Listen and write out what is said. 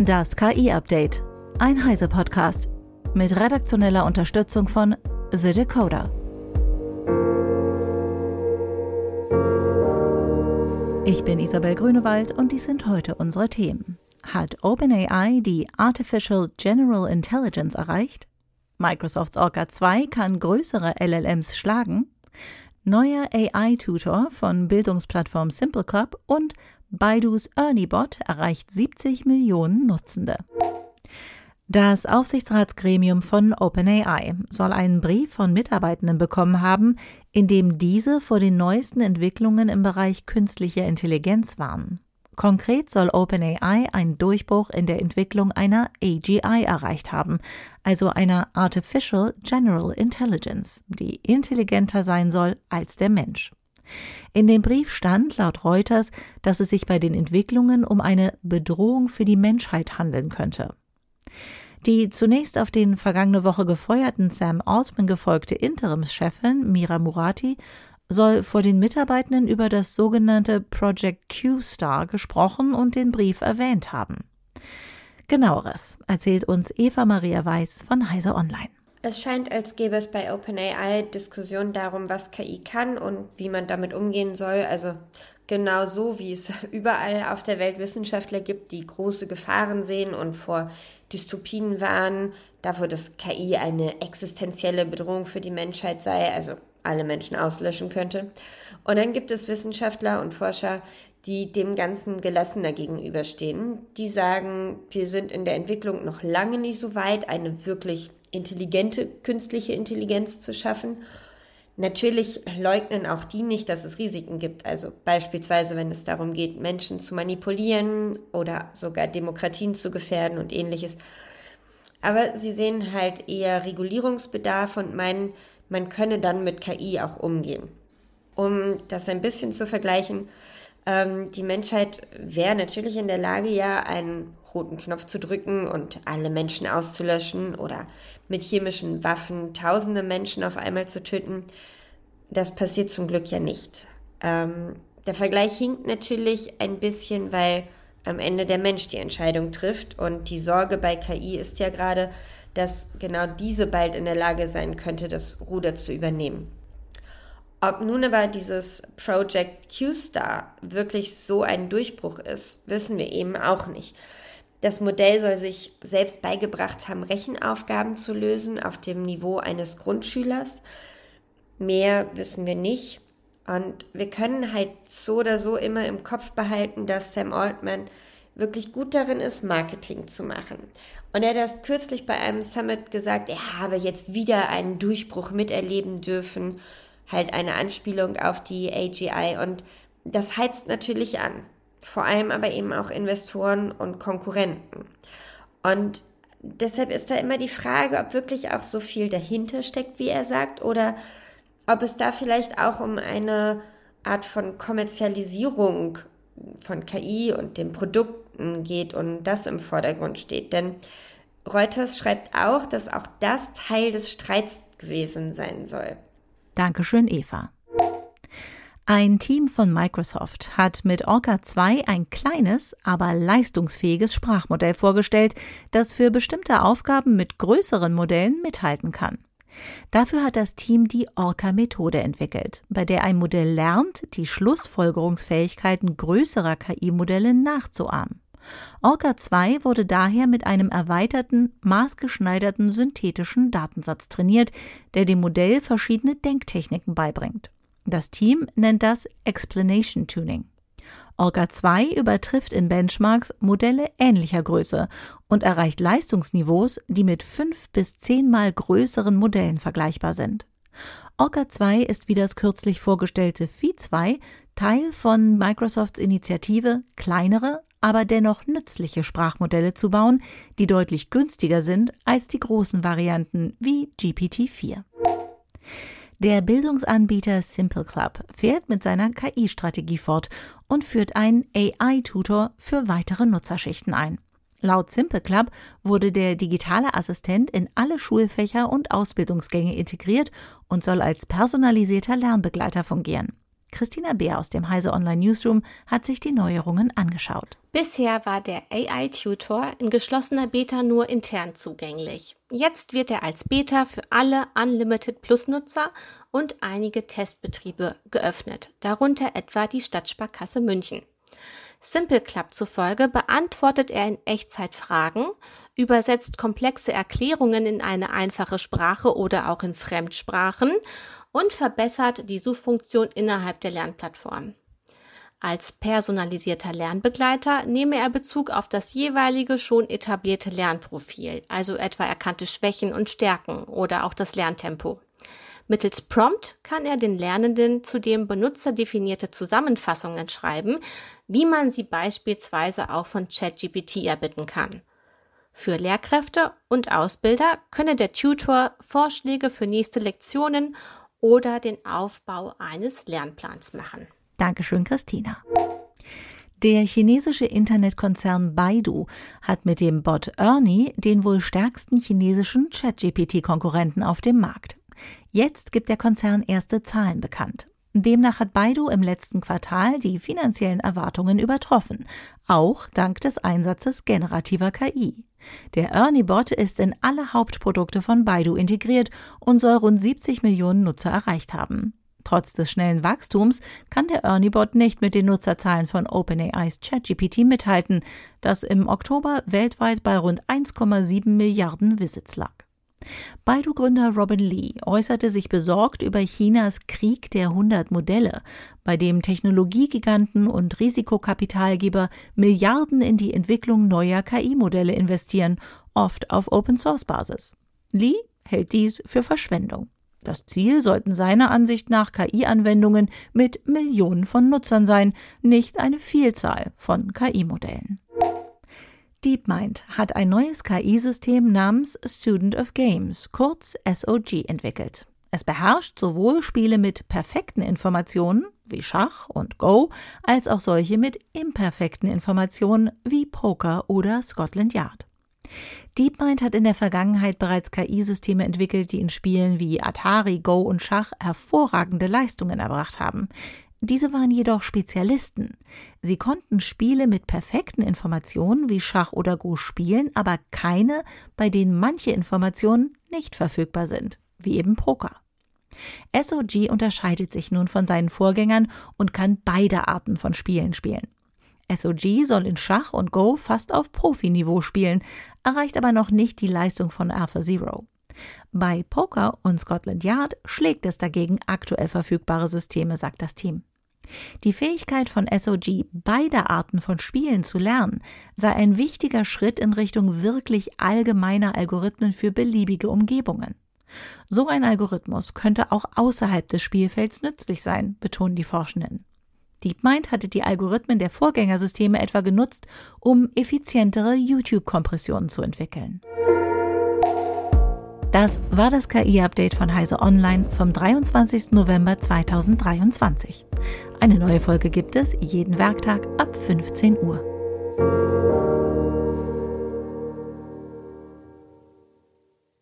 Das KI-Update. Ein Heise-Podcast. Mit redaktioneller Unterstützung von The Decoder. Ich bin Isabel Grünewald und dies sind heute unsere Themen. Hat OpenAI die Artificial General Intelligence erreicht? Microsofts Orca 2 kann größere LLMs schlagen? Neuer AI-Tutor von Bildungsplattform Simple Club und Baidus ErnieBot erreicht 70 Millionen Nutzende. Das Aufsichtsratsgremium von OpenAI soll einen Brief von Mitarbeitenden bekommen haben, in dem diese vor den neuesten Entwicklungen im Bereich künstlicher Intelligenz warnen. Konkret soll OpenAI einen Durchbruch in der Entwicklung einer AGI erreicht haben, also einer Artificial General Intelligence, die intelligenter sein soll als der Mensch. In dem Brief stand laut Reuters, dass es sich bei den Entwicklungen um eine Bedrohung für die Menschheit handeln könnte. Die zunächst auf den vergangene Woche gefeuerten Sam Altman gefolgte Interimschefin Mira Murati soll vor den Mitarbeitenden über das sogenannte Project Q-Star gesprochen und den Brief erwähnt haben. Genaueres erzählt uns Eva Maria Weiß von Heise Online. Es scheint, als gäbe es bei OpenAI Diskussionen darum, was KI kann und wie man damit umgehen soll. Also genau so, wie es überall auf der Welt Wissenschaftler gibt, die große Gefahren sehen und vor Dystopien warnen, davor, dass KI eine existenzielle Bedrohung für die Menschheit sei, also alle Menschen auslöschen könnte. Und dann gibt es Wissenschaftler und Forscher, die dem Ganzen gelassener gegenüberstehen. Die sagen, wir sind in der Entwicklung noch lange nicht so weit, eine wirklich intelligente künstliche Intelligenz zu schaffen. Natürlich leugnen auch die nicht, dass es Risiken gibt. Also beispielsweise, wenn es darum geht, Menschen zu manipulieren oder sogar Demokratien zu gefährden und ähnliches. Aber sie sehen halt eher Regulierungsbedarf und meinen, man könne dann mit KI auch umgehen. Um das ein bisschen zu vergleichen, ähm, die Menschheit wäre natürlich in der Lage, ja, einen roten Knopf zu drücken und alle Menschen auszulöschen oder mit chemischen Waffen tausende Menschen auf einmal zu töten. Das passiert zum Glück ja nicht. Ähm, der Vergleich hinkt natürlich ein bisschen, weil am Ende der Mensch die Entscheidung trifft und die Sorge bei KI ist ja gerade, dass genau diese bald in der Lage sein könnte, das Ruder zu übernehmen. Ob nun aber dieses Project Q-Star wirklich so ein Durchbruch ist, wissen wir eben auch nicht. Das Modell soll sich selbst beigebracht haben, Rechenaufgaben zu lösen auf dem Niveau eines Grundschülers. Mehr wissen wir nicht. Und wir können halt so oder so immer im Kopf behalten, dass Sam Altman wirklich gut darin ist, Marketing zu machen. Und er hat erst kürzlich bei einem Summit gesagt, er habe jetzt wieder einen Durchbruch miterleben dürfen halt eine Anspielung auf die AGI und das heizt natürlich an. Vor allem aber eben auch Investoren und Konkurrenten. Und deshalb ist da immer die Frage, ob wirklich auch so viel dahinter steckt, wie er sagt, oder ob es da vielleicht auch um eine Art von Kommerzialisierung von KI und den Produkten geht und das im Vordergrund steht. Denn Reuters schreibt auch, dass auch das Teil des Streits gewesen sein soll. Dankeschön, Eva. Ein Team von Microsoft hat mit Orca 2 ein kleines, aber leistungsfähiges Sprachmodell vorgestellt, das für bestimmte Aufgaben mit größeren Modellen mithalten kann. Dafür hat das Team die Orca-Methode entwickelt, bei der ein Modell lernt, die Schlussfolgerungsfähigkeiten größerer KI-Modelle nachzuahmen. Orca 2 wurde daher mit einem erweiterten, maßgeschneiderten synthetischen Datensatz trainiert, der dem Modell verschiedene Denktechniken beibringt. Das Team nennt das Explanation Tuning. Orca 2 übertrifft in Benchmarks Modelle ähnlicher Größe und erreicht Leistungsniveaus, die mit fünf bis zehnmal größeren Modellen vergleichbar sind. Orca 2 ist wie das kürzlich vorgestellte Phi 2 Teil von Microsofts Initiative, kleinere, aber dennoch nützliche Sprachmodelle zu bauen, die deutlich günstiger sind als die großen Varianten wie GPT-4. Der Bildungsanbieter Simple Club fährt mit seiner KI-Strategie fort und führt einen AI-Tutor für weitere Nutzerschichten ein. Laut Simple Club wurde der digitale Assistent in alle Schulfächer und Ausbildungsgänge integriert und soll als personalisierter Lernbegleiter fungieren. Christina Beer aus dem Heise Online Newsroom hat sich die Neuerungen angeschaut. Bisher war der AI Tutor in geschlossener Beta nur intern zugänglich. Jetzt wird er als Beta für alle Unlimited Plus Nutzer und einige Testbetriebe geöffnet, darunter etwa die Stadtsparkasse München. Simple Club zufolge beantwortet er in Echtzeit Fragen, übersetzt komplexe Erklärungen in eine einfache Sprache oder auch in Fremdsprachen und verbessert die Suchfunktion innerhalb der Lernplattform. Als personalisierter Lernbegleiter nehme er Bezug auf das jeweilige schon etablierte Lernprofil, also etwa erkannte Schwächen und Stärken oder auch das Lerntempo. Mittels Prompt kann er den Lernenden zudem benutzerdefinierte Zusammenfassungen schreiben, wie man sie beispielsweise auch von ChatGPT erbitten kann. Für Lehrkräfte und Ausbilder könne der Tutor Vorschläge für nächste Lektionen oder den Aufbau eines Lernplans machen. Dankeschön, Christina. Der chinesische Internetkonzern Baidu hat mit dem Bot Ernie den wohl stärksten chinesischen ChatGPT-Konkurrenten auf dem Markt. Jetzt gibt der Konzern erste Zahlen bekannt. Demnach hat Baidu im letzten Quartal die finanziellen Erwartungen übertroffen, auch dank des Einsatzes generativer KI. Der Ernie-Bot ist in alle Hauptprodukte von Baidu integriert und soll rund 70 Millionen Nutzer erreicht haben. Trotz des schnellen Wachstums kann der Ernie-Bot nicht mit den Nutzerzahlen von OpenAIs ChatGPT mithalten, das im Oktober weltweit bei rund 1,7 Milliarden Visits lag. Baidu-Gründer Robin Lee äußerte sich besorgt über Chinas Krieg der 100 Modelle, bei dem Technologiegiganten und Risikokapitalgeber Milliarden in die Entwicklung neuer KI-Modelle investieren, oft auf Open-Source-Basis. Lee hält dies für Verschwendung. Das Ziel sollten seiner Ansicht nach KI-Anwendungen mit Millionen von Nutzern sein, nicht eine Vielzahl von KI-Modellen. DeepMind hat ein neues KI-System namens Student of Games, kurz SOG, entwickelt. Es beherrscht sowohl Spiele mit perfekten Informationen wie Schach und Go, als auch solche mit imperfekten Informationen wie Poker oder Scotland Yard. DeepMind hat in der Vergangenheit bereits KI-Systeme entwickelt, die in Spielen wie Atari, Go und Schach hervorragende Leistungen erbracht haben. Diese waren jedoch Spezialisten. Sie konnten Spiele mit perfekten Informationen wie Schach oder Go spielen, aber keine, bei denen manche Informationen nicht verfügbar sind, wie eben Poker. SOG unterscheidet sich nun von seinen Vorgängern und kann beide Arten von Spielen spielen. SOG soll in Schach und Go fast auf Profiniveau spielen, erreicht aber noch nicht die Leistung von AlphaZero. Bei Poker und Scotland Yard schlägt es dagegen aktuell verfügbare Systeme, sagt das Team. Die Fähigkeit von SOG, beide Arten von Spielen zu lernen, sei ein wichtiger Schritt in Richtung wirklich allgemeiner Algorithmen für beliebige Umgebungen. So ein Algorithmus könnte auch außerhalb des Spielfelds nützlich sein, betonen die Forschenden. DeepMind hatte die Algorithmen der Vorgängersysteme etwa genutzt, um effizientere YouTube-Kompressionen zu entwickeln. Das war das KI-Update von Heise Online vom 23. November 2023. Eine neue Folge gibt es jeden Werktag ab 15 Uhr.